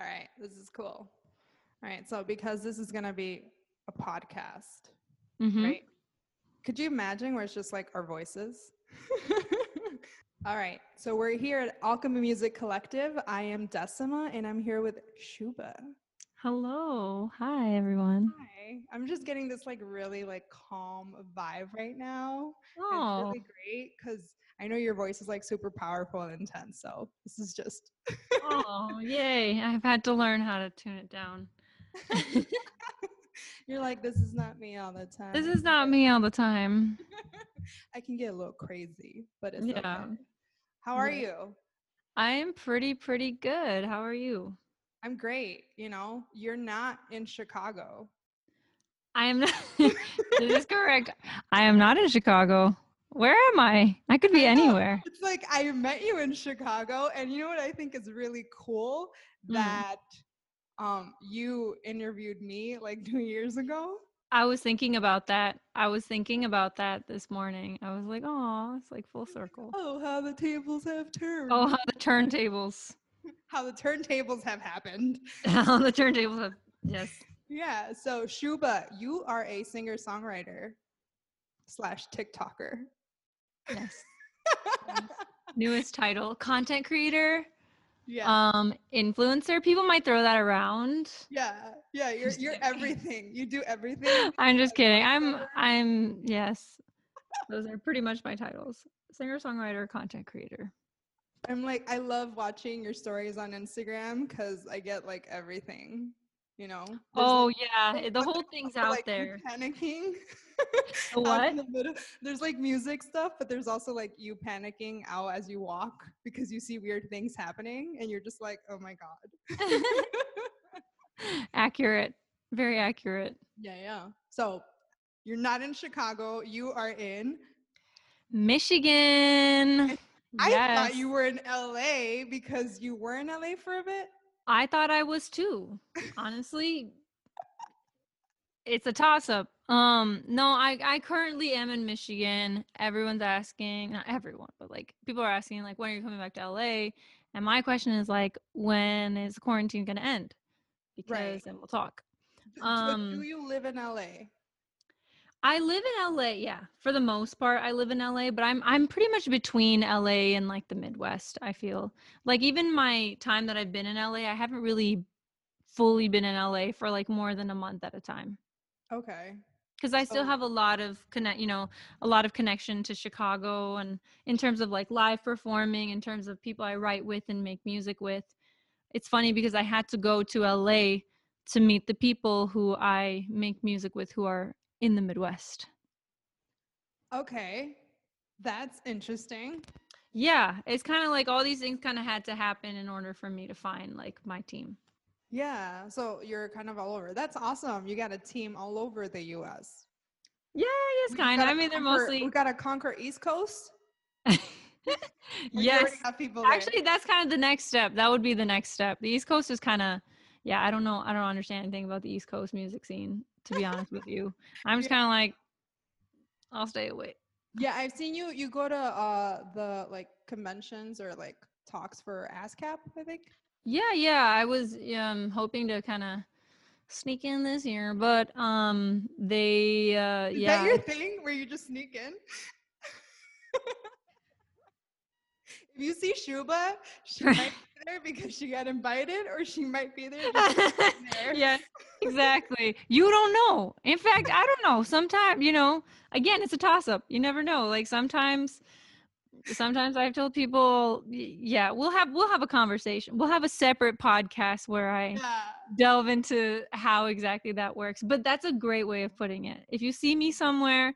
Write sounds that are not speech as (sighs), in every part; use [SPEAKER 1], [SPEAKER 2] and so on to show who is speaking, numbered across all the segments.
[SPEAKER 1] All right, this is cool. All right, so because this is gonna be a podcast,
[SPEAKER 2] Mhm.
[SPEAKER 1] right? Could you imagine where it's just like our voices? (laughs) All right, so we're here at Alchemy Music Collective. I am Decima, and I'm here with Shuba.
[SPEAKER 2] Hello. Hi, everyone.
[SPEAKER 1] Hi. I'm just getting this like really like calm vibe right now. and It's
[SPEAKER 2] Oh,
[SPEAKER 1] really great because I know your voice is like super powerful and intense. So this is just
[SPEAKER 2] oh, (laughs) yay. I've had to learn how to tune it down. (laughs)
[SPEAKER 1] you're like this is not me all the time.
[SPEAKER 2] This is not me all the time. (laughs)
[SPEAKER 1] I can get a little crazy, but it's
[SPEAKER 2] Yeah.
[SPEAKER 1] okay. How are you?
[SPEAKER 2] I am pretty, pretty good. How are you?
[SPEAKER 1] I'm great. You know, you're not in Chicago.
[SPEAKER 2] I am not. this is correct. I am not in Chicago. Where am I? I could be
[SPEAKER 1] I
[SPEAKER 2] anywhere.
[SPEAKER 1] It's like I met you in Chicago, and you know what I think is really cool
[SPEAKER 2] Mm.
[SPEAKER 1] that um you interviewed me like (laughs) two years ago.
[SPEAKER 2] I was thinking about that. I was thinking about that this morning. I was like, oh, it's like full circle.
[SPEAKER 1] Oh, how the tables have turned.
[SPEAKER 2] Oh, how the turntables. (laughs)
[SPEAKER 1] how the turntables have happened. (laughs)
[SPEAKER 2] How the turntables have. Yes.
[SPEAKER 1] Yeah. So Shuba, you are a singer songwriter slash TikToker.
[SPEAKER 2] Yes. (laughs) Newest title content creator,
[SPEAKER 1] yeah.
[SPEAKER 2] um, influencer. People might throw that around.
[SPEAKER 1] yeah. Yeah. You're you're everything. You do (laughs) everything.
[SPEAKER 2] I'm just kidding. I'm. I'm, yes. Those are pretty much my titles singer, songwriter, content creator.
[SPEAKER 1] I'm like, I love watching your stories on Instagram because I get like everything. You know.
[SPEAKER 2] Oh,
[SPEAKER 1] like,
[SPEAKER 2] yeah. The whole thing's out
[SPEAKER 1] like,
[SPEAKER 2] there.
[SPEAKER 1] Panicking.
[SPEAKER 2] The (laughs) what?
[SPEAKER 1] the. There's like music stuff, but there's also like you panicking out as you walk because you see weird things happening, and you're just like, oh my god. (laughs)
[SPEAKER 2] accurate. Very accurate.
[SPEAKER 1] yeah, yeah. So you're not in Chicago. You are in.
[SPEAKER 2] Michigan.
[SPEAKER 1] I
[SPEAKER 2] Yes.
[SPEAKER 1] thought you were in LA because you were in LA for a bit.
[SPEAKER 2] I thought I was too. Honestly, it's a toss up. Um, no, I I currently am in Michigan. Everyone's asking, not everyone, but like people are asking like when are you coming back to LA? And my question is like when is quarantine going to end? Because
[SPEAKER 1] Right.
[SPEAKER 2] then we'll talk. (laughs) Um,
[SPEAKER 1] do you live in LA?
[SPEAKER 2] I live in LA, yeah. For the most part, I live in LA, but I'm I'm pretty much between LA and like the Midwest, I feel. Like even my time that I've been in LA, I haven't really fully been in LA for like more than a month at a time.
[SPEAKER 1] Okay.
[SPEAKER 2] Cuz I still
[SPEAKER 1] So-
[SPEAKER 2] have a lot of connect, you know, a lot of connection to Chicago and in terms of like live performing, in terms of people I write with and make music with. It's funny because I had to go to LA to meet the people who I make music with who are in the Midwest.
[SPEAKER 1] Okay. That's interesting.
[SPEAKER 2] Yeah, it's kind of like all these things kind of had to happen in order for me to find like my team.
[SPEAKER 1] Yeah. So you're kind of all over. That's awesome. You got a team all over the US.
[SPEAKER 2] Yeah, yes, kind of. I mean, they're
[SPEAKER 1] conquer-
[SPEAKER 2] mostly
[SPEAKER 1] We got to conquer East Coast. (laughs)
[SPEAKER 2] Yes.
[SPEAKER 1] already have there?
[SPEAKER 2] Actually, that's kind of the next step. That would be the next step. The East Coast is kind of, yeah. I don't know. I don't understand anything about the East Coast music scene. To be honest with you, I'm just kind of like, I'll stay away.
[SPEAKER 1] Yeah, I've seen you. You go to uh the like conventions or like talks for ASCAP. I think.
[SPEAKER 2] Yeah, yeah. I was um hoping to kind of sneak in this year, but um they uh
[SPEAKER 1] Is
[SPEAKER 2] yeah.
[SPEAKER 1] that your thing where you just sneak in? (laughs) if you see Shuba, she (laughs) might be there because she got invited, or she might be there. (laughs) There.
[SPEAKER 2] yeah, exactly. You don't know. In fact, I don't know. Sometimes, you know, again, it's a toss up. You never know. Like sometimes sometimes I've told people, yeah, we'll have we'll have a conversation. We'll have a separate podcast where I
[SPEAKER 1] Yeah.
[SPEAKER 2] delve into how exactly that works. But that's a great way of putting it. If you see me somewhere,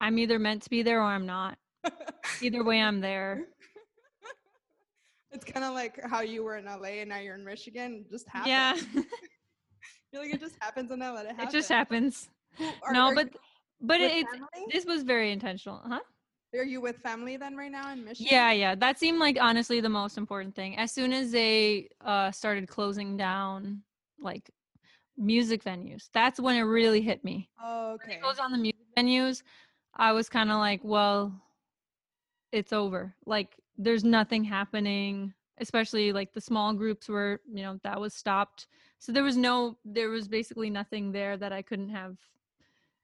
[SPEAKER 2] I'm either meant to be there or I'm not. Either way, I'm there. (laughs)
[SPEAKER 1] It's kind of like how you were in LA and now you're in Michigan. It just happens.
[SPEAKER 2] Yeah, (laughs)
[SPEAKER 1] You're like it just happens and then let it happen.
[SPEAKER 2] it just happens.
[SPEAKER 1] Are-
[SPEAKER 2] no,
[SPEAKER 1] are
[SPEAKER 2] but but it's
[SPEAKER 1] family?
[SPEAKER 2] this was very intentional, huh?
[SPEAKER 1] Are you with family then right now in Michigan?
[SPEAKER 2] Yeah, yeah. That seemed like honestly the most important thing. As soon as they uh started closing down like music venues, that's when it really hit me.
[SPEAKER 1] Oh,
[SPEAKER 2] When
[SPEAKER 1] okay.
[SPEAKER 2] it goes on the music venues, I was kind of like, well, it's over. Like there's nothing happening. especially like the small groups were, you know, that was stopped. So there was no, there was basically nothing there that I couldn't have.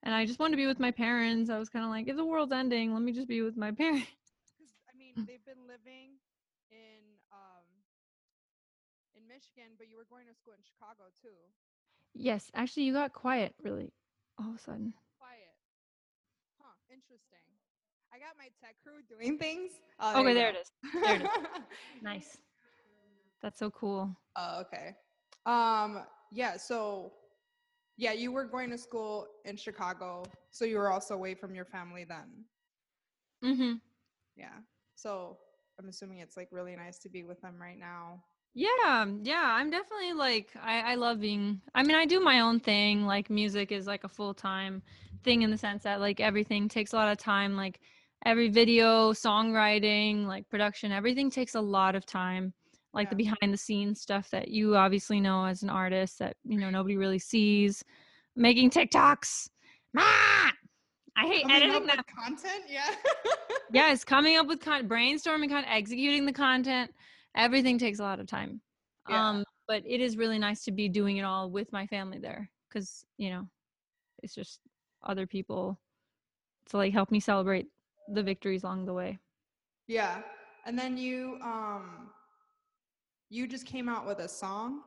[SPEAKER 2] And I just wanted to be with my parents. I was kind of like, if the world's ending, let me just be with my parents. (laughs)
[SPEAKER 1] Because I mean, they've been living in um in Michigan, but you were going to school in Chicago too.
[SPEAKER 2] Yes, actually, you got quiet really all of a sudden.
[SPEAKER 1] Quiet. Huh. Interesting. I got my tech crew doing things. Oh,
[SPEAKER 2] Okay,
[SPEAKER 1] you
[SPEAKER 2] there it is. There it is. (laughs) Nice. That's so cool.
[SPEAKER 1] Oh, okay. Um, yeah, so yeah, you were going to school in Chicago, so you were also away from your family then.
[SPEAKER 2] Mm-hmm.
[SPEAKER 1] Yeah. So I'm assuming it's like really nice to be with them right now.
[SPEAKER 2] Yeah, yeah, I'm definitely like I, I love being I mean I do my own thing. Like music is like a full time thing in the sense that like everything takes a lot of time. Like every video, songwriting, like production, everything takes a lot of time. Like the behind the scenes stuff that you obviously know as an artist that you know nobody really sees. Making TikToks. Ah! I hate
[SPEAKER 1] Coming
[SPEAKER 2] editing that
[SPEAKER 1] content, yeah. (laughs)
[SPEAKER 2] yes coming up with con- brainstorming con- executing the content everything takes a lot of time
[SPEAKER 1] Yeah.
[SPEAKER 2] um but it is really nice to be doing it all with my family there because you know it's just other people to like help me celebrate the victories along the way
[SPEAKER 1] Yeah. And then you um you just came out with a song.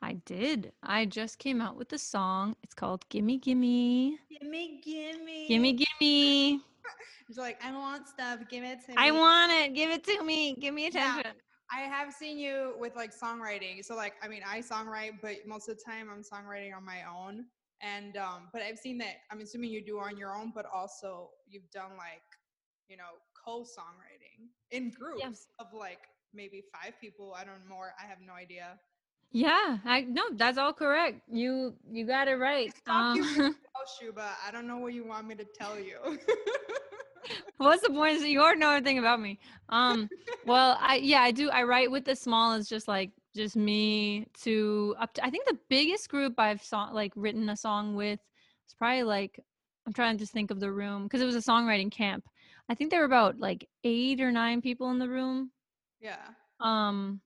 [SPEAKER 2] i did i just came out with a song it's called gimme gimme
[SPEAKER 1] Gimme, gimme.
[SPEAKER 2] gimme gimme (laughs)
[SPEAKER 1] She's like, I want stuff. Give it to me.
[SPEAKER 2] i want it give it to me give me
[SPEAKER 1] Yeah.
[SPEAKER 2] attention
[SPEAKER 1] I have seen you with like songwriting. So like, I mean, I songwrite, but most of the time I'm songwriting on my own. And um, but I've seen that. I'm assuming you do on your own, but also you've done like, you know, co-songwriting in groups of like maybe five people. I don't know more. I have no idea.
[SPEAKER 2] yeah i no that's all correct you you got it right
[SPEAKER 1] you
[SPEAKER 2] um,
[SPEAKER 1] Shuba, (laughs) I don't know what you want me to tell you. (laughs)
[SPEAKER 2] What's the point? You already know everything about me. Um, (laughs) well, I yeah, I do. I write with the small is just like just me to up to. I think the biggest group I've song like written a song with is probably like I'm trying to just think of the room because it was a songwriting camp. I think there were about like eight or nine people in the room.
[SPEAKER 1] yeah.
[SPEAKER 2] Um,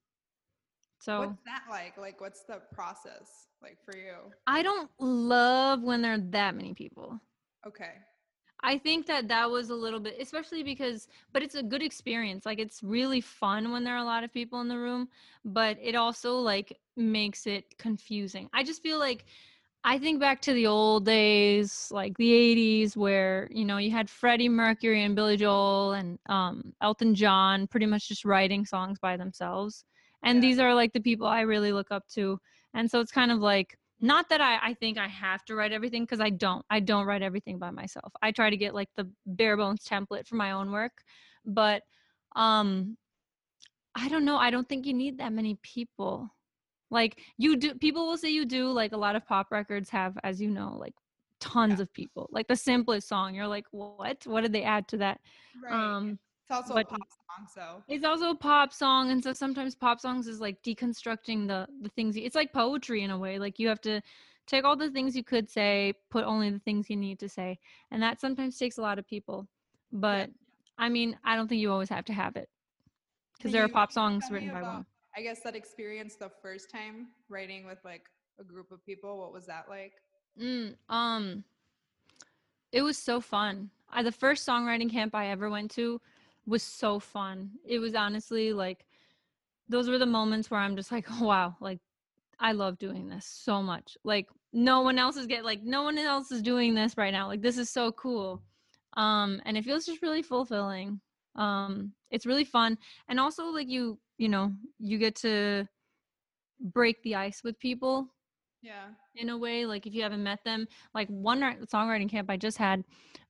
[SPEAKER 2] so
[SPEAKER 1] What's that like? Like, what's the process like for you?
[SPEAKER 2] I don't love when there are that many people.
[SPEAKER 1] Okay.
[SPEAKER 2] I think that that was a little bit, especially because, but it's a good experience. Like it's really fun when there are a lot of people in the room, but it also like makes it confusing. I just feel like I think back to the old days, like the 80s, where, you know, you had Freddie Mercury and Billy Joel and um, Elton John pretty much just writing songs by themselves. And
[SPEAKER 1] Yeah.
[SPEAKER 2] these are like the people I really look up to. And so it's kind of like, not that I, I think I have to write everything because I don't. I don't write everything by myself. I try to get like the bare bones template for my own work. But um I don't know. I don't think you need that many people. Like you do people will say you do like a lot of pop records have as you know like tons
[SPEAKER 1] Yeah.
[SPEAKER 2] of people. Like the simplest song you're like what? What did they add to that?
[SPEAKER 1] Right.
[SPEAKER 2] Um
[SPEAKER 1] also
[SPEAKER 2] but-
[SPEAKER 1] a pop song, so
[SPEAKER 2] it's also a pop song and so sometimes pop songs is like deconstructing the the things you- it's like poetry in a way like you have to take all the things you could say put only the things you need to say and that sometimes takes a lot of people but i mean i don't think you always have to have it because there are pop songs written by one
[SPEAKER 1] I guess that experience the first time writing with like a group of people. What was that like?
[SPEAKER 2] Mm, um, it was so fun. I, the first songwriting camp I ever went to was so fun. It was honestly like those were the moments where I'm just like, oh, (laughs) wow, like I love doing this so much. Like no one else is get like no one else is doing this right now. Like this is so cool. Um, and it feels just really fulfilling. Um, it's really fun, and also like you, you know, you get to break the ice with people
[SPEAKER 1] Yeah.
[SPEAKER 2] in a way like if you haven't met them like one songwriting camp i just had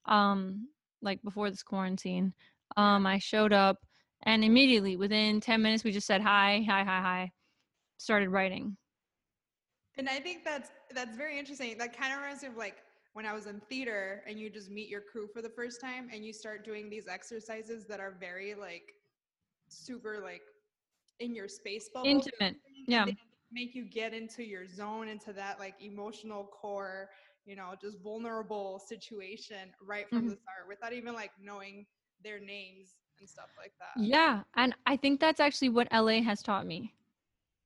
[SPEAKER 2] um like before this quarantine. Um i showed up and immediately within 10 minutes we just said hi hi hi hi started writing
[SPEAKER 1] And I think that's that's very interesting. That kind of reminds me of like when I was in theater and you just meet your crew for the first time and you start doing these exercises that are very like super like in your space bubble.
[SPEAKER 2] intimate yeah
[SPEAKER 1] they make you get into your zone into that like emotional core you know just vulnerable situation right from
[SPEAKER 2] Mm-hmm.
[SPEAKER 1] the start without even like knowing their names and stuff like that.
[SPEAKER 2] Yeah, and I think that's actually what LA has taught me.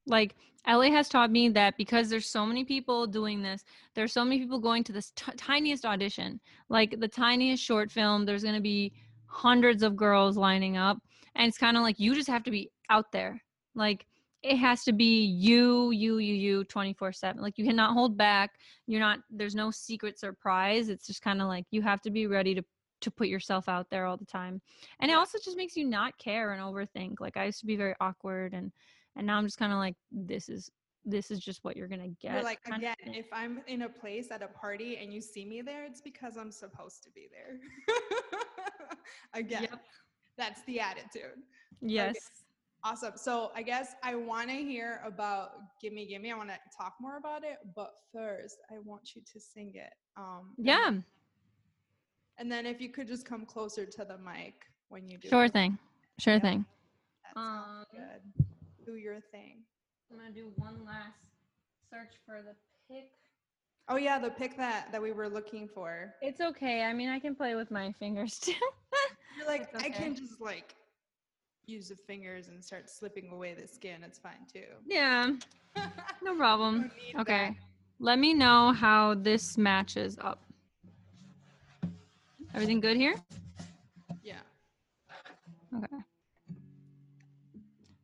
[SPEAKER 2] Like LA has taught me that because there's so many people doing this, there's so many people going to this t- tiniest audition, like the tiniest short film. There's going to be hundreds of girls lining up, and it's kind of like you just have to be out there. Like it has to be you, you, you, you, 24 seven. Like you cannot hold back. You're not. There's no secret surprise. It's just kind of like you have to be ready to to put yourself out there all the time and it also just makes you not care and overthink like i used to be very awkward and and now i'm just kind of like this is this is just what you're gonna get
[SPEAKER 1] You're like again, if I'm in a place at a party and you see me there, it's because I'm supposed to be there. (laughs) again,
[SPEAKER 2] Yep.
[SPEAKER 1] that's the attitude.
[SPEAKER 2] yes
[SPEAKER 1] Awesome. So I guess I want to hear about Gimme Gimme. I want to talk more about it, but first I want you to sing it. Um,
[SPEAKER 2] yeah
[SPEAKER 1] And then if you could just come closer to the mic when you do.
[SPEAKER 2] sure
[SPEAKER 1] it,
[SPEAKER 2] thing sure
[SPEAKER 1] Yeah.
[SPEAKER 2] thing
[SPEAKER 1] That
[SPEAKER 2] Um,
[SPEAKER 1] good. Do your thing.
[SPEAKER 2] i'm gonna do one last search for the pick
[SPEAKER 1] Oh yeah, the pick that that we were looking for.
[SPEAKER 2] it's okay i mean i can play with my fingers (laughs) too
[SPEAKER 1] You're like,
[SPEAKER 2] It's
[SPEAKER 1] I can just like use the fingers and start slipping away the skin. It's fine too.
[SPEAKER 2] yeah (laughs) no problem okay
[SPEAKER 1] that.
[SPEAKER 2] let me know how this matches up everything good here
[SPEAKER 1] Yeah.
[SPEAKER 2] Okay.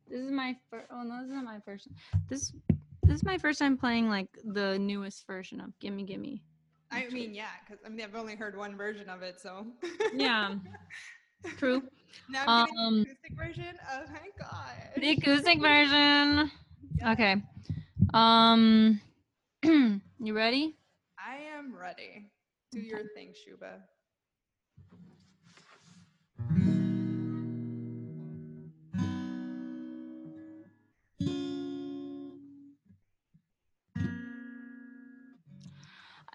[SPEAKER 2] This is my first. Oh no, this is not my first. This this is my first time playing like the newest version of Gimme Gimme.
[SPEAKER 1] I mean, yeah, because I mean, I've only heard one version of it, so.
[SPEAKER 2] Yeah, (laughs) true.
[SPEAKER 1] now I'm
[SPEAKER 2] Um,
[SPEAKER 1] the acoustic version. Oh my god.
[SPEAKER 2] The acoustic version.
[SPEAKER 1] Yeah.
[SPEAKER 2] Okay. Um, (clears throat) you ready?
[SPEAKER 1] I am ready. Do your thing, Shuba.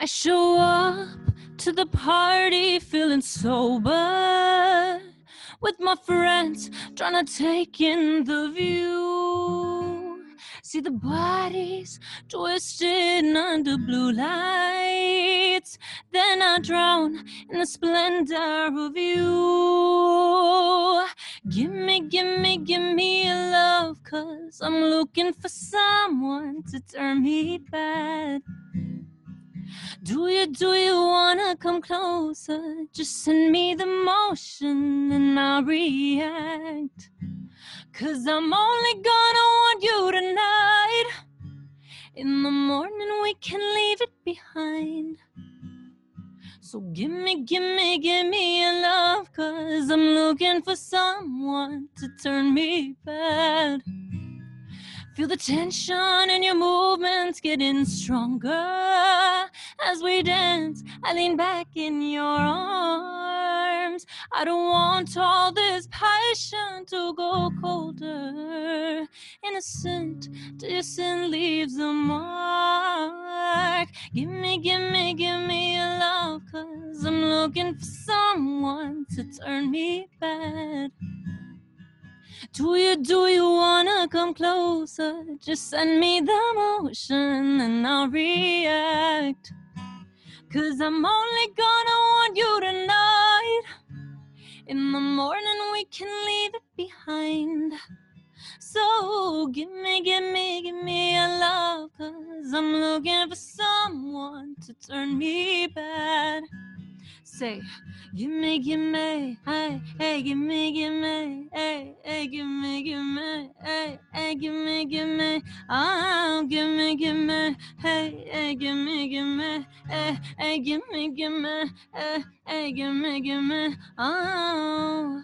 [SPEAKER 2] I show up to the party feeling sober with my friends trying to take in the view. See the bodies twisted under blue lights. Then I drown in the splendor of you. Gimme, gimme, gimme a love, cause I'm looking for someone to turn me bad. Do you, do you wanna come closer? Just send me the motion and I'll react. Cause I'm only gonna want you tonight. In the morning we can leave it behind. So gimme, gimme, gimme a love, cause I'm looking for someone to turn me bad. Feel the tension in your movements getting stronger as we dance. I lean back in your arms. I don't want all this passion to go colder. Innocent your sin leaves a mark. Gimme, gimme, gimme a love, cause I'm looking for someone to turn me bad. Do you, do you wanna come closer? Just send me the motion and I'll react. Cause I'm only gonna want you tonight. In the morning we can leave it behind. So give me, give me, give me a love. Cause I'm looking for someone to turn me bad. Say, gimme, gimme, hey, hey, gimme, gimme, hey, hey, gimme, gimme, hey, hey, gimme, gimme, oh, gimme, gimme, hey, hey, gimme, gimme, hey, hey, gimme, gimme, hey, hey, gimme, gimme, oh.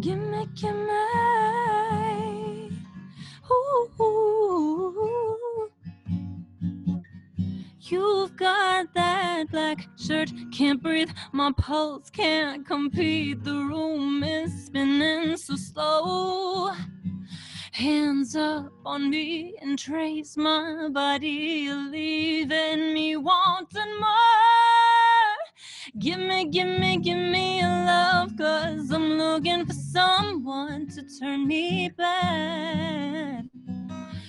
[SPEAKER 2] Gimme, gimme, ooh. You've got that black shirt, can't breathe. My pulse can't compete. The room is spinning so slow. Hands up on me and trace my body, leaving me wanting more. Gimme, gimme, gimme a love, cause I'm looking for someone to turn me back.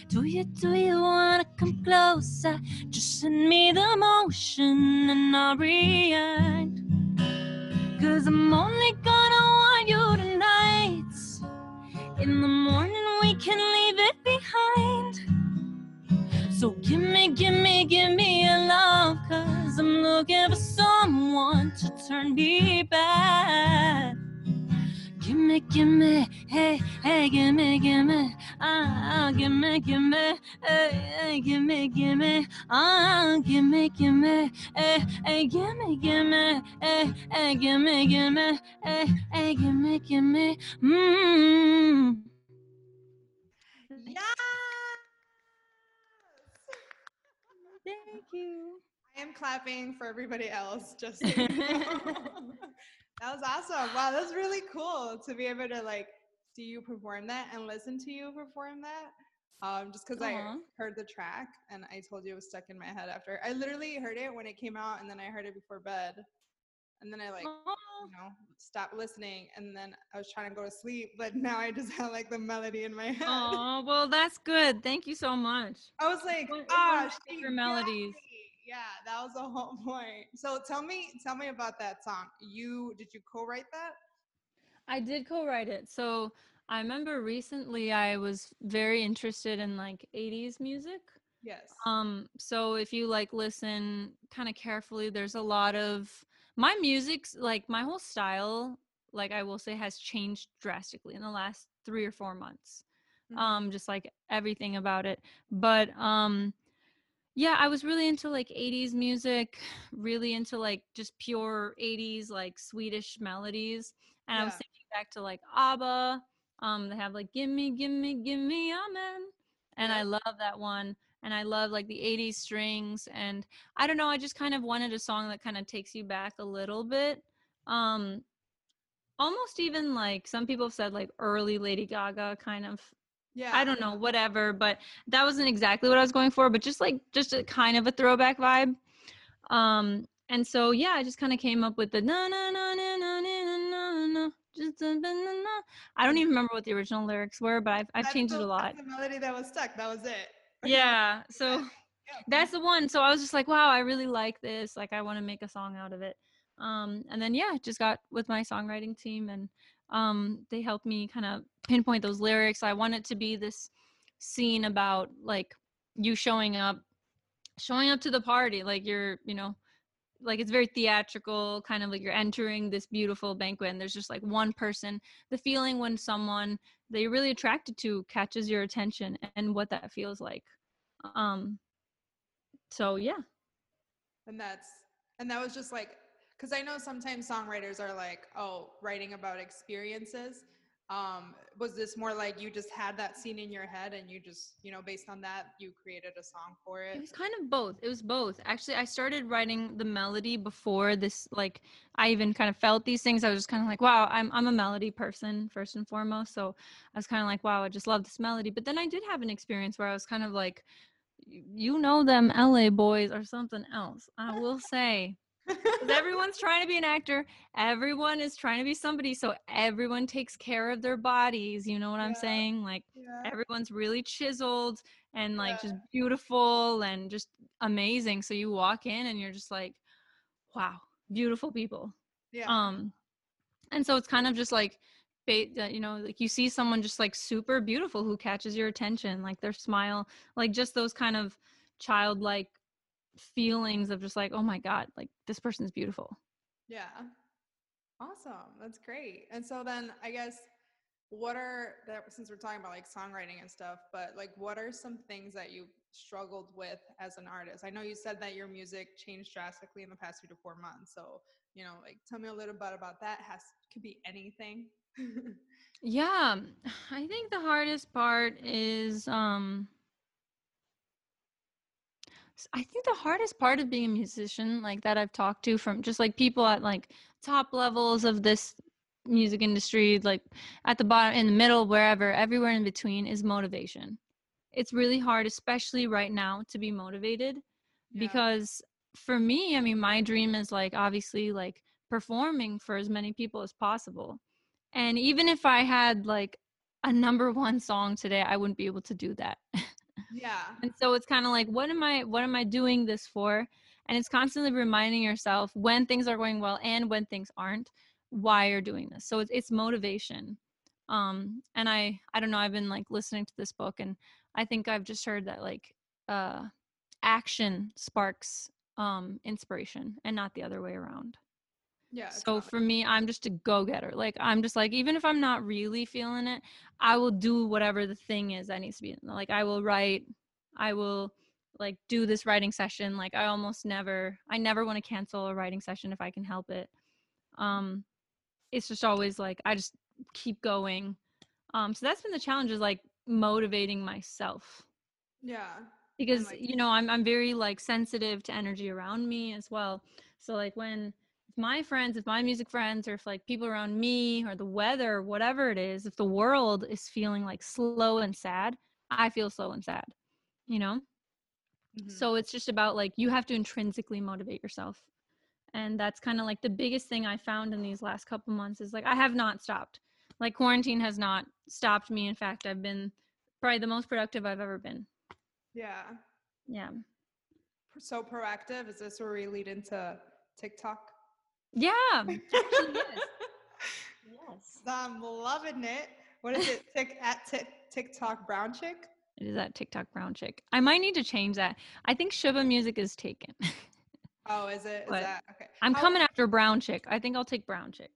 [SPEAKER 2] Do you, do you wanna come closer? Just send me the motion and I'll react. Cause I'm only gonna want you tonight. In the morning, we can leave. So give me, give me, give me a love, cause I'm looking for someone to turn me back. Give me, give me, hey, hey, give me, give me, ah, uh, give me, give me, hey, hey, give me, give me, ah, give me, give me, hey, hey, give me, give me, hey, hey, give me, give me, hey, hey, give me, give
[SPEAKER 1] me,
[SPEAKER 2] mmm. You.
[SPEAKER 1] I am clapping for everybody else. Just (laughs) so you know. (laughs) that was awesome. Wow, that's really cool to be able to like see you perform that and listen to you perform that. Um, just because I heard the track and I told you it was stuck in my head after. I literally heard it when it came out and then I heard it before bed. And then I like, you know, stopped listening and then I was trying to go to sleep, but now I just (laughs) have like the melody in my head.
[SPEAKER 2] Oh, well, that's good. Thank you so much.
[SPEAKER 1] I was like,
[SPEAKER 2] one- it's one
[SPEAKER 1] ah,
[SPEAKER 2] of my
[SPEAKER 1] she
[SPEAKER 2] favorite
[SPEAKER 1] got
[SPEAKER 2] melodies."
[SPEAKER 1] Me." Yeah, that was the (laughs) whole point. So tell me, tell me about that song. You did you co-write that?
[SPEAKER 2] I did co-write it. So I remember recently I was very interested in like 80s music.
[SPEAKER 1] Yes.
[SPEAKER 2] Um, so if you like listen kind of carefully, there's a lot of my music's like my whole style, like I will say, has changed drastically in the last three or four months.
[SPEAKER 1] Mhm.
[SPEAKER 2] Um, just like everything about it. But um yeah, I was really into like 80s music, (sighs) really into like just pure 80s like Swedish melodies. And I was thinking back to like ABBA. Um, they have like Gimme, Gimme, Gimme, a man. And I love that one. And I love like the 80s strings. And I don't know, I just kind of wanted a song that kind of takes you back a little bit. Um, almost even like some people have said like early Lady Gaga kind of
[SPEAKER 1] yeah.
[SPEAKER 2] I don't know, whatever, but that wasn't exactly what I was going for, but just like just a kind of a throwback vibe. Um and so yeah, I just kind of came up with the na na na na na na na na na just a na na na. I don't even remember what the original lyrics were, but I've I've changed
[SPEAKER 1] the,
[SPEAKER 2] it a lot.
[SPEAKER 1] The melody that was stuck. That was it. (laughs)
[SPEAKER 2] Yeah. So that's the one. So I was just like, wow, I really like this. Like I want to make a song out of it. Um, and then yeah, just got with my songwriting team and um, they helped me kind of pinpoint those lyrics. I want it to be this scene about like you showing up, showing up to the party, like you're, you know, like it's very theatrical, kind of like you're entering this beautiful banquet and there's just like one person. The feeling when someone that you're really attracted to catches your attention and what that feels like. Um, so yeah.
[SPEAKER 1] And that's and that was just like because I know sometimes songwriters are like, oh, writing about experiences. Um, was this more like you just had that scene in your head and you just, you know, based on that, you created a song for
[SPEAKER 2] It
[SPEAKER 1] it?
[SPEAKER 2] was kind of both. It was both. Actually, I started writing the melody before this like I even kind of felt these things. I was just kind of like, wow, I'm I'm a melody person first and foremost. So I was kind of like, wow, I just love this melody. But then I did have an experience where I was kind of like you know them LA boys or something else. I will say. Everyone's trying to be an actor. Everyone is trying to be somebody. So everyone takes care of their bodies. You know what I'm saying? Like
[SPEAKER 1] yeah.
[SPEAKER 2] everyone's really chiseled and like
[SPEAKER 1] Yeah.
[SPEAKER 2] just beautiful and just amazing so you walk in and you're just like wow beautiful people
[SPEAKER 1] yeah.
[SPEAKER 2] um and so it's kind of just like you know like you see someone just like super beautiful who catches your attention like their smile like just those kind of childlike feelings of just like oh my god like this person's beautiful
[SPEAKER 1] Yeah. Awesome. That's great. And so then I guess what are that since we're talking about like songwriting and stuff, but like what are some things that you struggled with as an artist? I know you said that your music changed drastically in the past three to four months. So, you know, like tell me a little bit about that. Has could be anything. (laughs)
[SPEAKER 2] Yeah, (sighs) I think the hardest part is um I think the hardest part of being a musician like that I've talked to from just like people at like top levels of this music industry like at the bottom in the middle wherever everywhere in between is motivation. It's really hard especially right now to be motivated
[SPEAKER 1] Yeah.
[SPEAKER 2] because for me, I mean my dream is like obviously like performing for as many people as possible. And even if I had like a number one song today, I wouldn't be able to do that. (laughs)
[SPEAKER 1] Yeah.
[SPEAKER 2] And so it's kind of like, what am I what am I doing this for? And it's constantly reminding yourself when things are going well and when things aren't, why you're doing this. So it's it's motivation. Um, and I I don't know, I've been like listening to this book and I think I've just heard that like uh action sparks um inspiration and not the other way around.
[SPEAKER 1] Yeah.
[SPEAKER 2] So for me, I'm just a go getter. Like I'm just like even if I'm not really feeling it, I will do whatever the thing is that needs to be. Like I will write, I will like do this writing session. Like I almost never, I never want to cancel a writing session if I can help it. Um, it's just always like I just keep going. Um, so that's been the challenge is like motivating myself
[SPEAKER 1] Yeah.
[SPEAKER 2] because
[SPEAKER 1] like-
[SPEAKER 2] you know I'm I'm very like sensitive to energy around me as well. So like when my friends, if my music friends, or if like people around me or the weather, whatever it is, if the world is feeling like slow and sad, I feel slow and sad. You know?
[SPEAKER 1] Mhm.
[SPEAKER 2] So it's just about like you have to intrinsically motivate yourself. And that's kind of like the biggest thing I found in these last couple months is like I have not stopped. Like quarantine has not stopped me. In fact, I've been probably the most productive I've ever been.
[SPEAKER 1] yeah.
[SPEAKER 2] Yeah.
[SPEAKER 1] So proactive. Is this where we lead into TikTok?
[SPEAKER 2] Yeah. (laughs) Actually, yes. Yes.
[SPEAKER 1] I'm loving it. What is it? Tick at tick, TikTok brown chick.
[SPEAKER 2] It is that TikTok brown chick. I might need to change that. I think Shuba music is taken. (laughs)
[SPEAKER 1] Oh, is it? Is that okay?
[SPEAKER 2] I'm
[SPEAKER 1] How-
[SPEAKER 2] coming after brown chick. I think I'll take brown chick.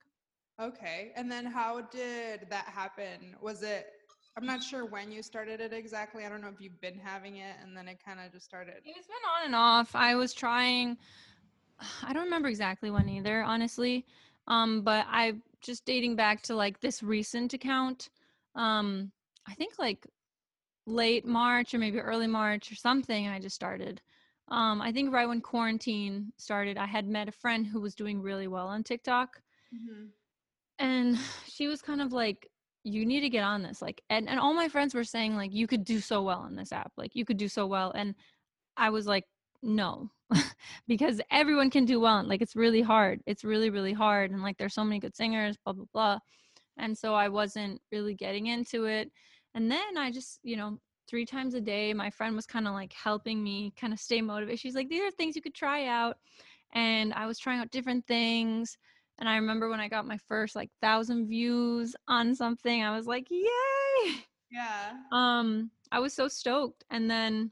[SPEAKER 1] Okay. And then how did that happen? Was it? I'm not sure when you started it exactly. I don't know if you've been having it and then it kind of just started.
[SPEAKER 2] It's been on and off. I was trying I don't remember exactly when either, honestly. Um, but I just dating back to like this recent account. Um, I think like late March or maybe early March or something, I just started. Um, I think right when quarantine started, I had met a friend who was doing really well on TikTok.
[SPEAKER 1] Mhm.
[SPEAKER 2] and (sighs) she was kind of like you need to get on this like and, and all my friends were saying like you could do so well on this app like you could do so well and i was like no (laughs) because everyone can do well like it's really hard it's really really hard and like there's so many good singers blah blah blah and so i wasn't really getting into it and then i just you know three times a day my friend was kind of like helping me kind of stay motivated she's like these are things you could try out and i was trying out different things and I remember when I got my first like thousand views on something, I was like, yay!
[SPEAKER 1] Yeah.
[SPEAKER 2] Um, I was so stoked. And then,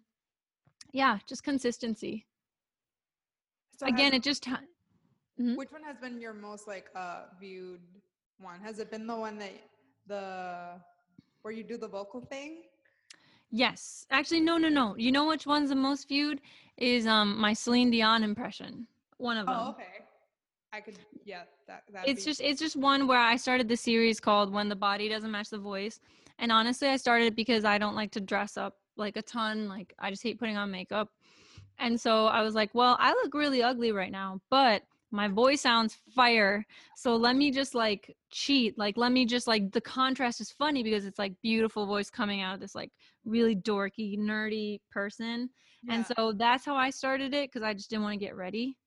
[SPEAKER 2] yeah, just consistency.
[SPEAKER 1] So
[SPEAKER 2] Again,
[SPEAKER 1] has-
[SPEAKER 2] it just, Mhm.
[SPEAKER 1] which one has been your most like uh viewed one? Has it been the one that the where you do the vocal thing?
[SPEAKER 2] yes. Actually, no, no, no. You know which one's the most viewed? Is um my Celine Dion impression. One of them.
[SPEAKER 1] Oh, okay. I could, yeah. That that.
[SPEAKER 2] it's just it's just one where I started the series called When the Body Doesn't Match the Voice. And honestly, I started because I don't like to dress up like a ton. Like I just hate putting on makeup. And so I was like, well, I look really ugly right now, but my voice sounds fire. So let me just like cheat. Like let me just like the contrast is funny because it's like beautiful voice coming out of this like really dorky, nerdy person. And so that's how I started it because I just didn't want to get ready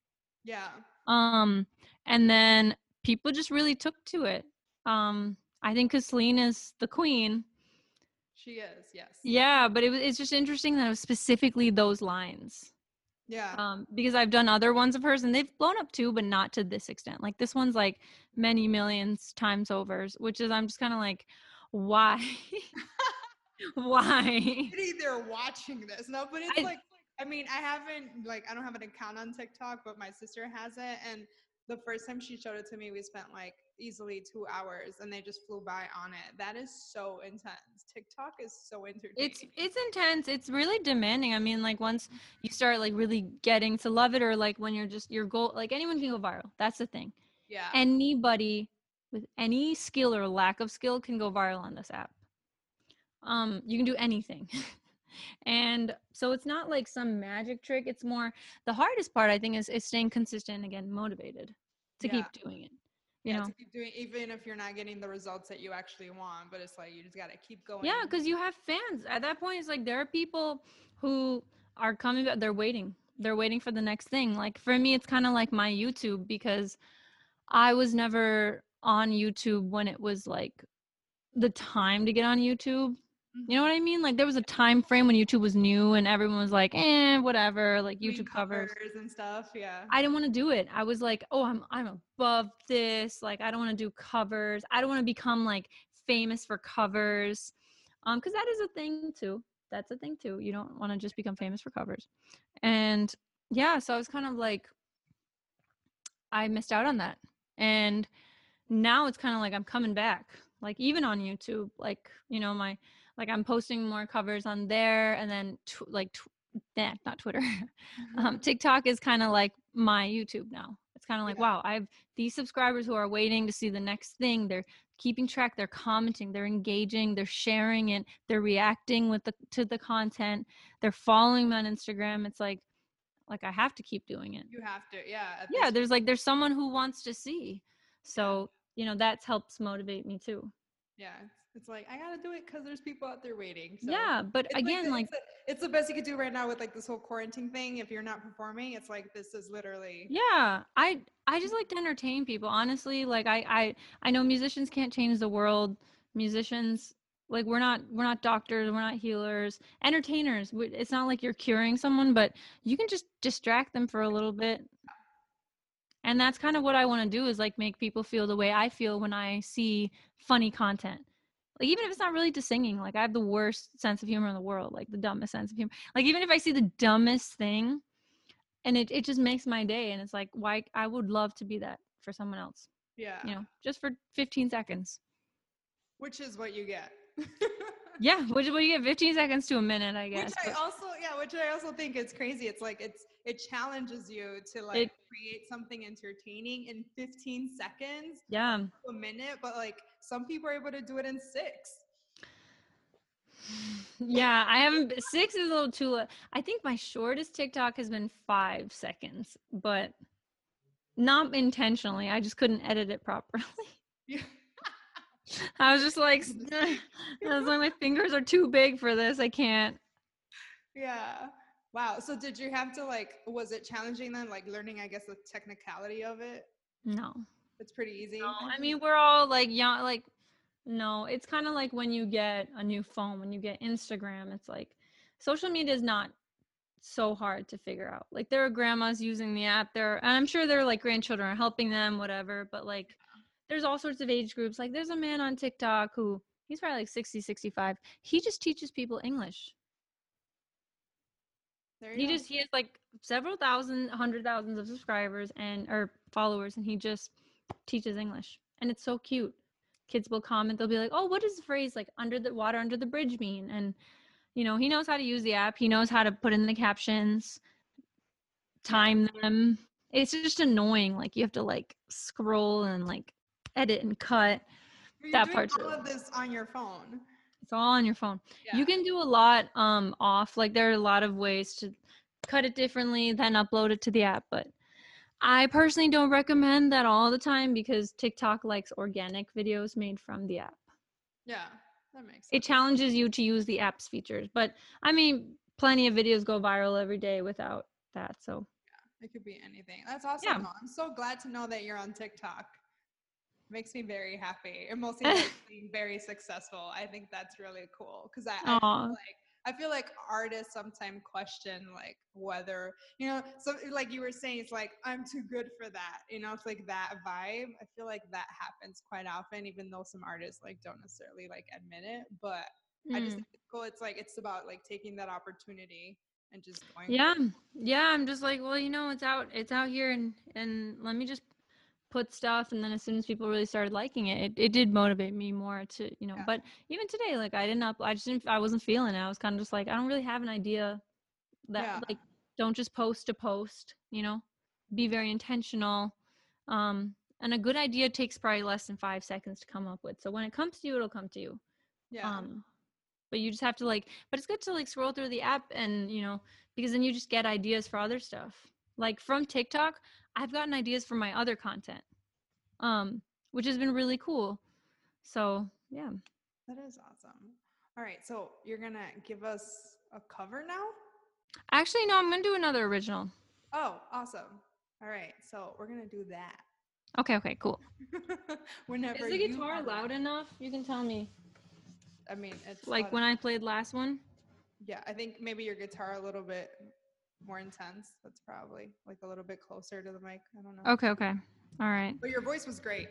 [SPEAKER 1] yeah.
[SPEAKER 2] um and then people just really took to it um i think because celine is the queen
[SPEAKER 1] She is. Yes.
[SPEAKER 2] yeah but it was it's just interesting that it was specifically those lines
[SPEAKER 1] Yeah.
[SPEAKER 2] um because i've done other ones of hers and they've blown up too but not to this extent like this one's like many millions times overs, which is i'm just kind of like why (laughs) why
[SPEAKER 1] they're watching this. No, but it's
[SPEAKER 2] I-
[SPEAKER 1] like I mean, I haven't like I don't have an account on TikTok, but my sister has it and the first time she showed it to me, we spent like easily two hours and they just flew by on it. That is so intense. TikTok is so entertaining.
[SPEAKER 2] it's it's intense it's really demanding i mean like once you start like really getting to love it or like when you're just your goal like anyone can go viral that's the thing
[SPEAKER 1] yeah.
[SPEAKER 2] anybody with any skill or lack of skill can go viral on this app um you can do anything (laughs) and so it's not like some magic trick it's more the hardest part i think is, is staying consistent and again motivated to
[SPEAKER 1] Yeah.
[SPEAKER 2] keep doing it you
[SPEAKER 1] yeah,
[SPEAKER 2] know
[SPEAKER 1] to keep doing even if you're not getting the results that you actually want, but it's like you just gotta keep going.
[SPEAKER 2] Yeah, because you have fans. At that point, it's like there are people who are coming back. They're waiting. They're waiting for the next thing. Like for me, it's kind of like my YouTube because I was never on YouTube when it was like the time to get on YouTube. You know what I mean? Like there was a time frame when YouTube was new and everyone was like, eh, whatever, like YouTube covers.
[SPEAKER 1] and stuff. Yeah.
[SPEAKER 2] I didn't want to do it. I was like, oh, I'm I'm above this. Like I don't want to do covers. I don't want to become like famous for covers. Um, because that is a thing too. That's a thing too. You don't want to just become famous for covers. And yeah, so I was kind of like I missed out on that. And now it's kind of like I'm coming back. Like even on YouTube, like, you know, my like I'm posting more covers on there and then tw- like tw- nah, not Twitter. (laughs) um, TikTok is kind of like my YouTube now. It's kind of like,
[SPEAKER 1] Yeah.
[SPEAKER 2] wow, I have these subscribers who are waiting to see the next thing. They're keeping track, they're commenting, they're engaging, they're sharing it, they're reacting with the to the content, they're following me on Instagram. It's like like I have to keep doing it.
[SPEAKER 1] You have to. Yeah.
[SPEAKER 2] Yeah, there's like there's someone who wants to see. So, you know, that helps motivate me too.
[SPEAKER 1] Yeah, it's, it's like I gotta do it because there's people out there waiting. So
[SPEAKER 2] yeah, but again,
[SPEAKER 1] the,
[SPEAKER 2] like
[SPEAKER 1] it's, the, it's the best you could do right now with like this whole quarantine thing. If you're not performing, it's like this is literally
[SPEAKER 2] yeah i i just like to entertain people honestly like i i i know musicians can't change the world musicians like we're not we're not doctors we're not healers entertainers it's not like you're curing someone but you can just distract them for a little bit and that's kind of what i want to do is like make people feel the way i feel when i see funny content. Like even if it's not really to singing like i have the worst sense of humor in the world like the dumbest sense of humor. Like even if i see the dumbest thing and it, it just makes my day and it's like why i would love to be that for someone else
[SPEAKER 1] yeah,
[SPEAKER 2] you know just for 15 seconds.
[SPEAKER 1] Which is what you get. (laughs) (laughs)
[SPEAKER 2] yeah which well you get 15 seconds to a minute i guess.
[SPEAKER 1] Which
[SPEAKER 2] I
[SPEAKER 1] also yeah, which I also think is crazy. It's like it's it challenges you to like
[SPEAKER 2] It-
[SPEAKER 1] create something entertaining in 15 seconds,
[SPEAKER 2] yeah
[SPEAKER 1] a minute, but like some people are able to do it in six.
[SPEAKER 2] yeah i haven't six is a little too i think my shortest tiktok has been five seconds but not intentionally i just couldn't edit it properly (laughs)
[SPEAKER 1] Yeah.
[SPEAKER 2] I was just like (laughs) (laughs) i was like my fingers are too big for this i can't
[SPEAKER 1] Yeah. Wow. So did you have to like was it challenging then like learning I guess the technicality of it?
[SPEAKER 2] no
[SPEAKER 1] It's pretty easy.
[SPEAKER 2] No, I mean we're all like young like no, it's kind of like when you get a new phone, when you get Instagram, it's like social media is not so hard to figure out. Like there are grandmas using the app there and I'm sure their like grandchildren are helping them whatever, but like there's all sorts of age groups. Like there's a man on TikTok who he's probably like 60, 65. He just teaches people English. He
[SPEAKER 1] go.
[SPEAKER 2] just he has like several thousand, hundred thousands of subscribers and or followers, and he just teaches English, and it's so cute. Kids will comment, they'll be like, "Oh, what does the phrase like under the water under the bridge mean?" And you know, he knows how to use the app. He knows how to put in the captions, time them. It's just annoying. Like you have to like scroll and like edit and cut.
[SPEAKER 1] You're
[SPEAKER 2] that part
[SPEAKER 1] all of this on your phone.
[SPEAKER 2] It's all on your phone.
[SPEAKER 1] Yeah.
[SPEAKER 2] You can do a lot um off. Like there are a lot of ways to cut it differently, then upload it to the app. But I personally don't recommend that all the time because TikTok likes organic videos made from the app.
[SPEAKER 1] Yeah. That makes sense.
[SPEAKER 2] It challenges you to use the app's features. But I mean, plenty of videos go viral every day without that. So yeah,
[SPEAKER 1] It could be anything. That's awesome.
[SPEAKER 2] Yeah.
[SPEAKER 1] I'm so glad to know that you're on TikTok. Makes me very happy. And mostly (laughs) being very successful. I think that's really cool. Cause I, I feel like I feel like artists sometimes question like whether, you know, so like you were saying, it's like I'm too good for that. You know, it's like that vibe. I feel like that happens quite often, even though some artists like don't necessarily like admit it. But I just
[SPEAKER 2] mm.
[SPEAKER 1] think it's cool. It's like it's about like taking that opportunity and just going.
[SPEAKER 2] yeah yeah i'm just like well you know it's out it's out here and and let me just put stuff and then as soon as people really started liking it it, it did motivate me more to you know
[SPEAKER 1] Yeah.
[SPEAKER 2] but even today like i didn't up i just didn't i wasn't feeling it i was kind of just like i don't really have an idea that
[SPEAKER 1] Yeah.
[SPEAKER 2] like don't just post to post you know be very intentional um and a good idea takes probably less than five seconds to come up with so when it comes to you it'll come to you
[SPEAKER 1] Yeah.
[SPEAKER 2] um but you just have to like but it's good to like scroll through the app and you know because then you just get ideas for other stuff like from tiktok i've gotten ideas for my other content um which has been really cool so yeah
[SPEAKER 1] That is awesome. All right, so you're gonna give us a cover now?
[SPEAKER 2] actually no i'm gonna do another original
[SPEAKER 1] Oh, awesome. All right, so we're gonna do that.
[SPEAKER 2] okay okay cool (laughs)
[SPEAKER 1] Whenever
[SPEAKER 2] is the guitar
[SPEAKER 1] are
[SPEAKER 2] loud enough you can tell me
[SPEAKER 1] I mean, it's
[SPEAKER 2] Like when
[SPEAKER 1] of-
[SPEAKER 2] I played last one.
[SPEAKER 1] Yeah, I think maybe your guitar a little bit more intense. That's probably like a little bit closer to the mic. I don't know.
[SPEAKER 2] Okay, okay. All right.
[SPEAKER 1] But your voice was great.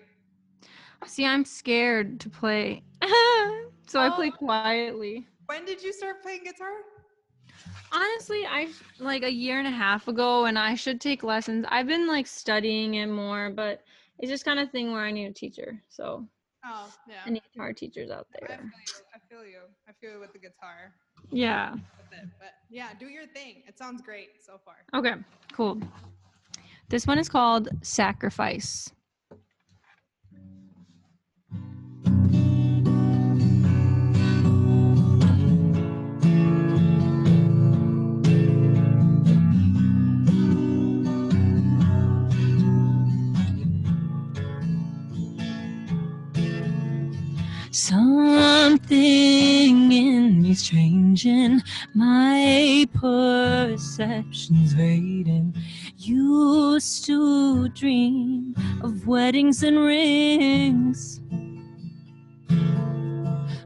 [SPEAKER 2] See, I'm scared to play. (laughs) so I play
[SPEAKER 1] Oh.
[SPEAKER 2] quietly.
[SPEAKER 1] When did you start playing guitar?
[SPEAKER 2] Honestly, I like a year and a half ago and I should take lessons. I've been like studying it more, but it's just kind of thing where I need a teacher. So
[SPEAKER 1] Oh, yeah.
[SPEAKER 2] any guitar teachers out there?
[SPEAKER 1] I feel you. I feel you. I feel you with the guitar.
[SPEAKER 2] Yeah.
[SPEAKER 1] It. But yeah, do your thing. It sounds great so far.
[SPEAKER 2] Okay, cool. This one is called Sacrifice. Something in me's changing, my perception's fading. Used to dream of weddings and rings.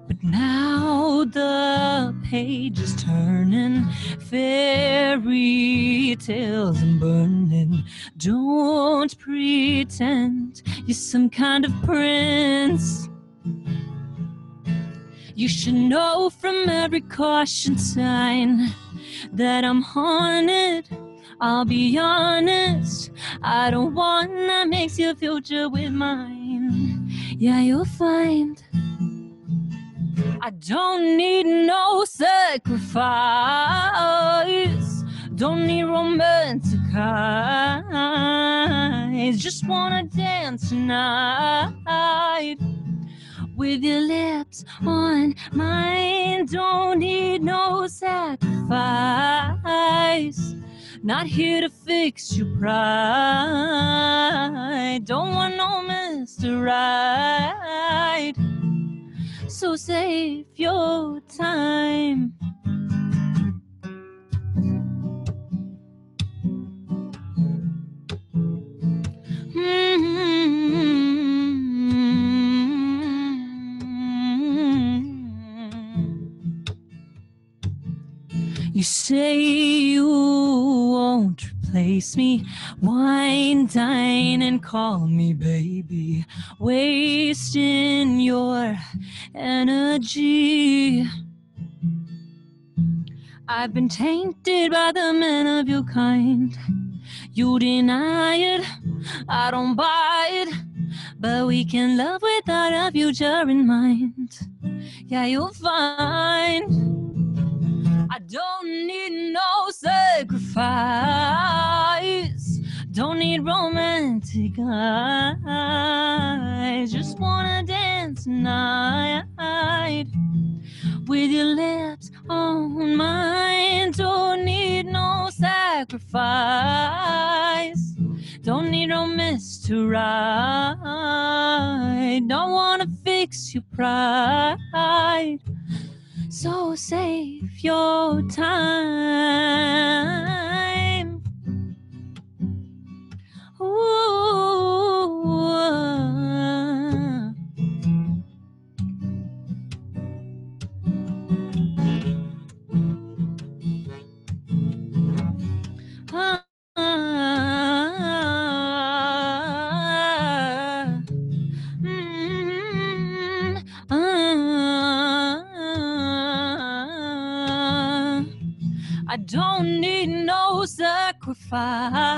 [SPEAKER 2] But now the page is turning, fairy tales and burning. Don't pretend you're some kind of prince. You should know from every caution sign that I'm haunted. I'll be honest, I don't want to mix your future with mine. Yeah, you'll find I don't need no sacrifice. Don't need romantic eyes. Just wanna dance tonight with your lips on mine. Don't need no sacrifice. Not here to fix your pride. Don't want no Mr. Right. So save your time. Say you won't replace me. Wine, dine, and call me baby. Wasting your energy. I've been tainted by the men of your kind. You deny it, I don't buy it. But we can love without a future in mind. Yeah, you'll find. Don't need no sacrifice. Don't need romantic eyes. Just wanna dance tonight with your lips on mine. Don't need no sacrifice. Don't need no mist to ride. Don't wanna fix your pride. So save your time. Ooh. Sacrifice.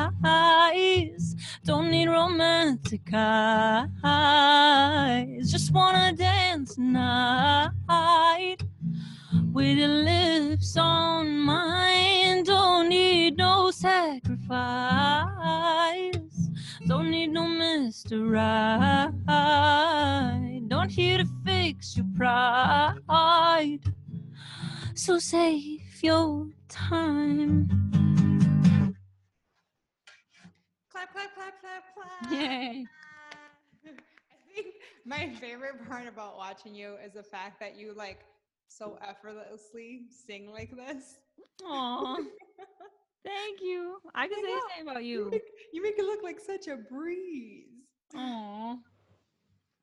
[SPEAKER 1] Watching you is the fact that you like so effortlessly sing like this.
[SPEAKER 2] Aw. (laughs) Thank you. I can say the same about
[SPEAKER 1] You
[SPEAKER 2] you.
[SPEAKER 1] make, you make it look like such a breeze.
[SPEAKER 2] Aw.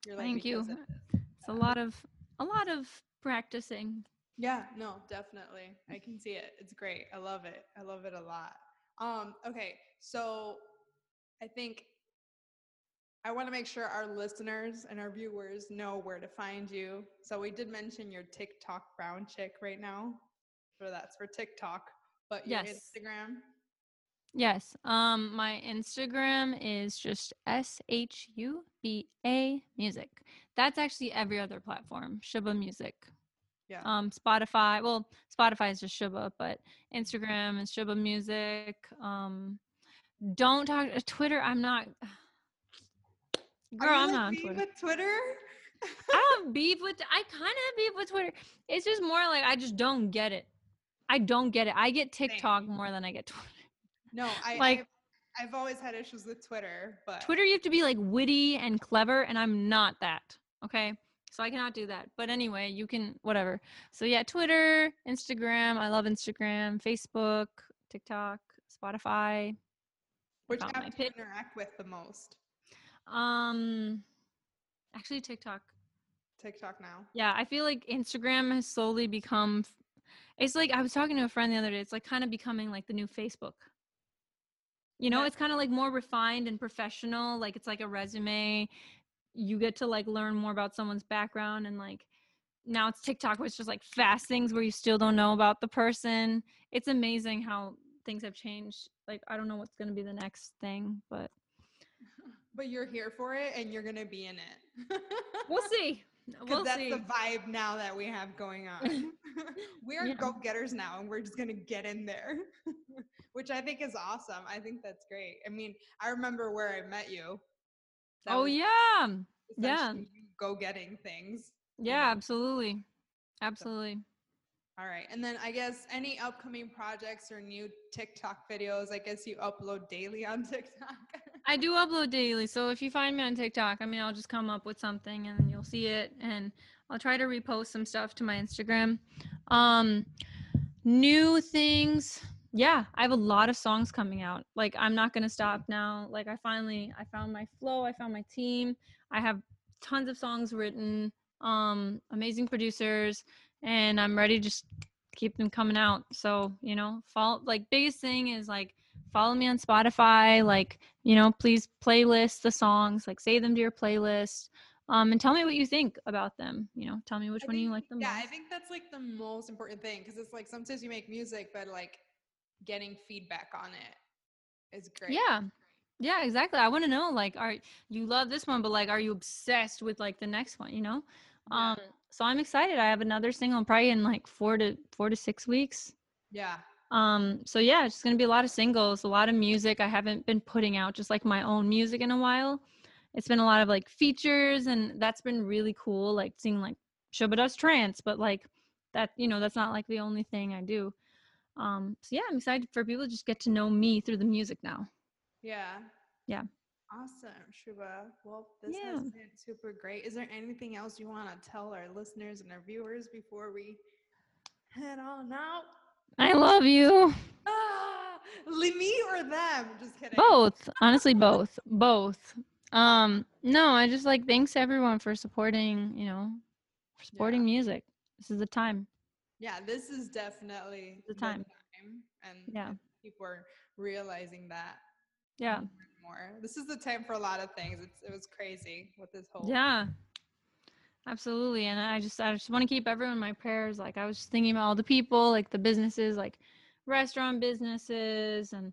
[SPEAKER 1] You're like,
[SPEAKER 2] Thank you. It's a lot of a lot of practicing.
[SPEAKER 1] Yeah, no, definitely. I can see it. It's great. I love it. I love it a lot. Um, okay, so I think I want to make sure our listeners and our viewers know where to find you. So we did mention your TikTok brown chick right now. So that's for TikTok, but your
[SPEAKER 2] Yes.
[SPEAKER 1] Instagram.
[SPEAKER 2] Yes. Um, my Instagram is just S H U B A music. That's actually every other platform. Shuba Music.
[SPEAKER 1] Yeah.
[SPEAKER 2] Um, Spotify. Well, Spotify is just Shuba, but Instagram is Shuba Music. Um, don't talk Twitter. I'm not. Girl, I'm
[SPEAKER 1] like
[SPEAKER 2] not on Twitter.
[SPEAKER 1] with Twitter.
[SPEAKER 2] I don't beef with. I kind of beef with Twitter. It's just more like I just don't get it. I don't get it. I get TikTok more than I get Twitter.
[SPEAKER 1] No, I
[SPEAKER 2] Like-
[SPEAKER 1] I've, I've always had issues with Twitter, but
[SPEAKER 2] Twitter, you have to be like witty and clever, and I'm not that. Okay. So I cannot do that. But anyway, you can, whatever. So yeah, Twitter, Instagram. I love Instagram, Facebook, TikTok, Spotify.
[SPEAKER 1] which app do you interact with the most?
[SPEAKER 2] Um, actually, TikTok.
[SPEAKER 1] TikTok now.
[SPEAKER 2] Yeah, I feel like Instagram has slowly become. It's like I was talking to a friend the other day. It's like kind of becoming like the new Facebook. You know,
[SPEAKER 1] Yeah.
[SPEAKER 2] it's kind of like more refined and professional. Like it's like a resume. You get to like learn more about someone's background and like now it's TikTok, which is just like fast things where you still don't know about the person. It's amazing how things have changed. Like I don't know what's gonna be the next thing, but
[SPEAKER 1] But you're here for it and you're gonna be in it. (laughs)
[SPEAKER 2] we'll see. We'll
[SPEAKER 1] that's
[SPEAKER 2] see.
[SPEAKER 1] the vibe now that we have going on. (laughs) we are
[SPEAKER 2] Yeah.
[SPEAKER 1] go getters now and we're just gonna get in there. (laughs) Which I think is awesome. I think that's great. I mean, I remember where I met you. That
[SPEAKER 2] oh yeah. yeah.
[SPEAKER 1] Go getting things.
[SPEAKER 2] Yeah,
[SPEAKER 1] know?
[SPEAKER 2] absolutely. Absolutely.
[SPEAKER 1] All right. And then I guess any upcoming projects or new TikTok videos, I guess you upload daily on TikTok.
[SPEAKER 2] I do upload daily. So if you find me on TikTok, I mean, I'll just come up with something and you'll see it. And I'll try to repost some stuff to my Instagram. Um, new things. Yeah, I have a lot of songs coming out. Like, I'm not to stop now. Like, I finally, I found my flow. I found my team. I have tons of songs written, um, amazing producers, and I'm ready to just keep them coming out. So, you know, follow, like, biggest thing is like, follow me on Spotify. Like, you know, please playlist the songs, like save them to your playlist. Um, and tell me what you think about them. You know, tell me which
[SPEAKER 1] I
[SPEAKER 2] one you like the
[SPEAKER 1] yeah,
[SPEAKER 2] most.
[SPEAKER 1] Yeah, I think that's like the most important thing because it's like sometimes you make music, but like getting feedback on it is great.
[SPEAKER 2] Yeah. Yeah, exactly. I want to know like are you love this one but like are you obsessed with like the next one, you know?
[SPEAKER 1] Yeah.
[SPEAKER 2] Um so I'm excited. I have another single probably in like 4 to 4 to 6 weeks.
[SPEAKER 1] yeah.
[SPEAKER 2] Um so yeah, it's just going to be a lot of singles, a lot of music. I haven't been putting out just like my own music in a while. It's been a lot of like features and that's been really cool like seeing like Shuba does trance, but like that, you know, that's not like the only thing I do. Um so yeah, I'm excited for people to just get to know me through the music now.
[SPEAKER 1] Yeah.
[SPEAKER 2] Yeah.
[SPEAKER 1] Awesome, Shuba. Well, this
[SPEAKER 2] Yeah.
[SPEAKER 1] has been super great. Is there anything else you want to tell our listeners and our viewers before we head on out?
[SPEAKER 2] I love you.
[SPEAKER 1] Ah, me or them? Just kidding.
[SPEAKER 2] Both. Honestly, (laughs) both. Both. Um, no, I just like thanks everyone for supporting, you know, for supporting music. This is the time.
[SPEAKER 1] Yeah, this is definitely
[SPEAKER 2] The time.
[SPEAKER 1] time, and
[SPEAKER 2] Yeah.
[SPEAKER 1] people are realizing that
[SPEAKER 2] Yeah.
[SPEAKER 1] more more. This is the time for a lot of things. It's, it was crazy with this whole.
[SPEAKER 2] Yeah. Absolutely. And I just I just want to keep everyone in my prayers. Like I was just thinking about all the people, like the businesses, like restaurant businesses and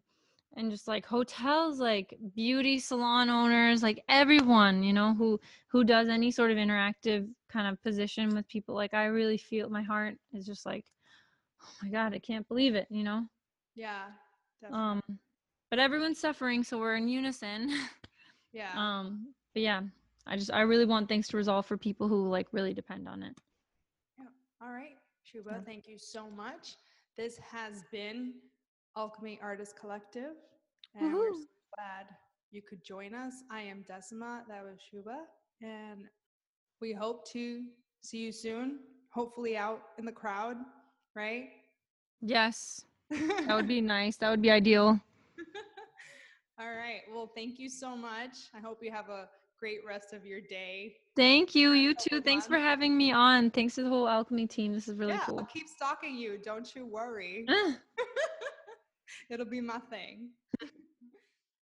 [SPEAKER 2] and just like hotels, like beauty salon owners, like everyone, you know, who who does any sort of interactive kind of position with people. Like I really feel my heart is just like, oh my God, I can't believe it, you know?
[SPEAKER 1] Yeah. Definitely.
[SPEAKER 2] Um but everyone's suffering, so we're in unison. (laughs)
[SPEAKER 1] yeah.
[SPEAKER 2] um but yeah i just i really want things to resolve for people who like really depend on it Yeah.
[SPEAKER 1] All right, Shuba,
[SPEAKER 2] Yeah.
[SPEAKER 1] thank you so much. This has been Alchemy Artist Collective, and we're so glad you could join us. I am Decima, that was Shuba, and we hope to see you soon, hopefully out in the crowd, right?
[SPEAKER 2] yes (laughs) that would be nice that would be ideal (laughs)
[SPEAKER 1] All right. Well, thank you so much. I hope you have a great rest of your day.
[SPEAKER 2] Thank you. You too. Thanks for having me on. Thanks to the whole alchemy team. This is really
[SPEAKER 1] yeah,
[SPEAKER 2] cool.
[SPEAKER 1] I'll keep stalking you. Don't you worry. (laughs) (laughs) It'll be my thing. (laughs)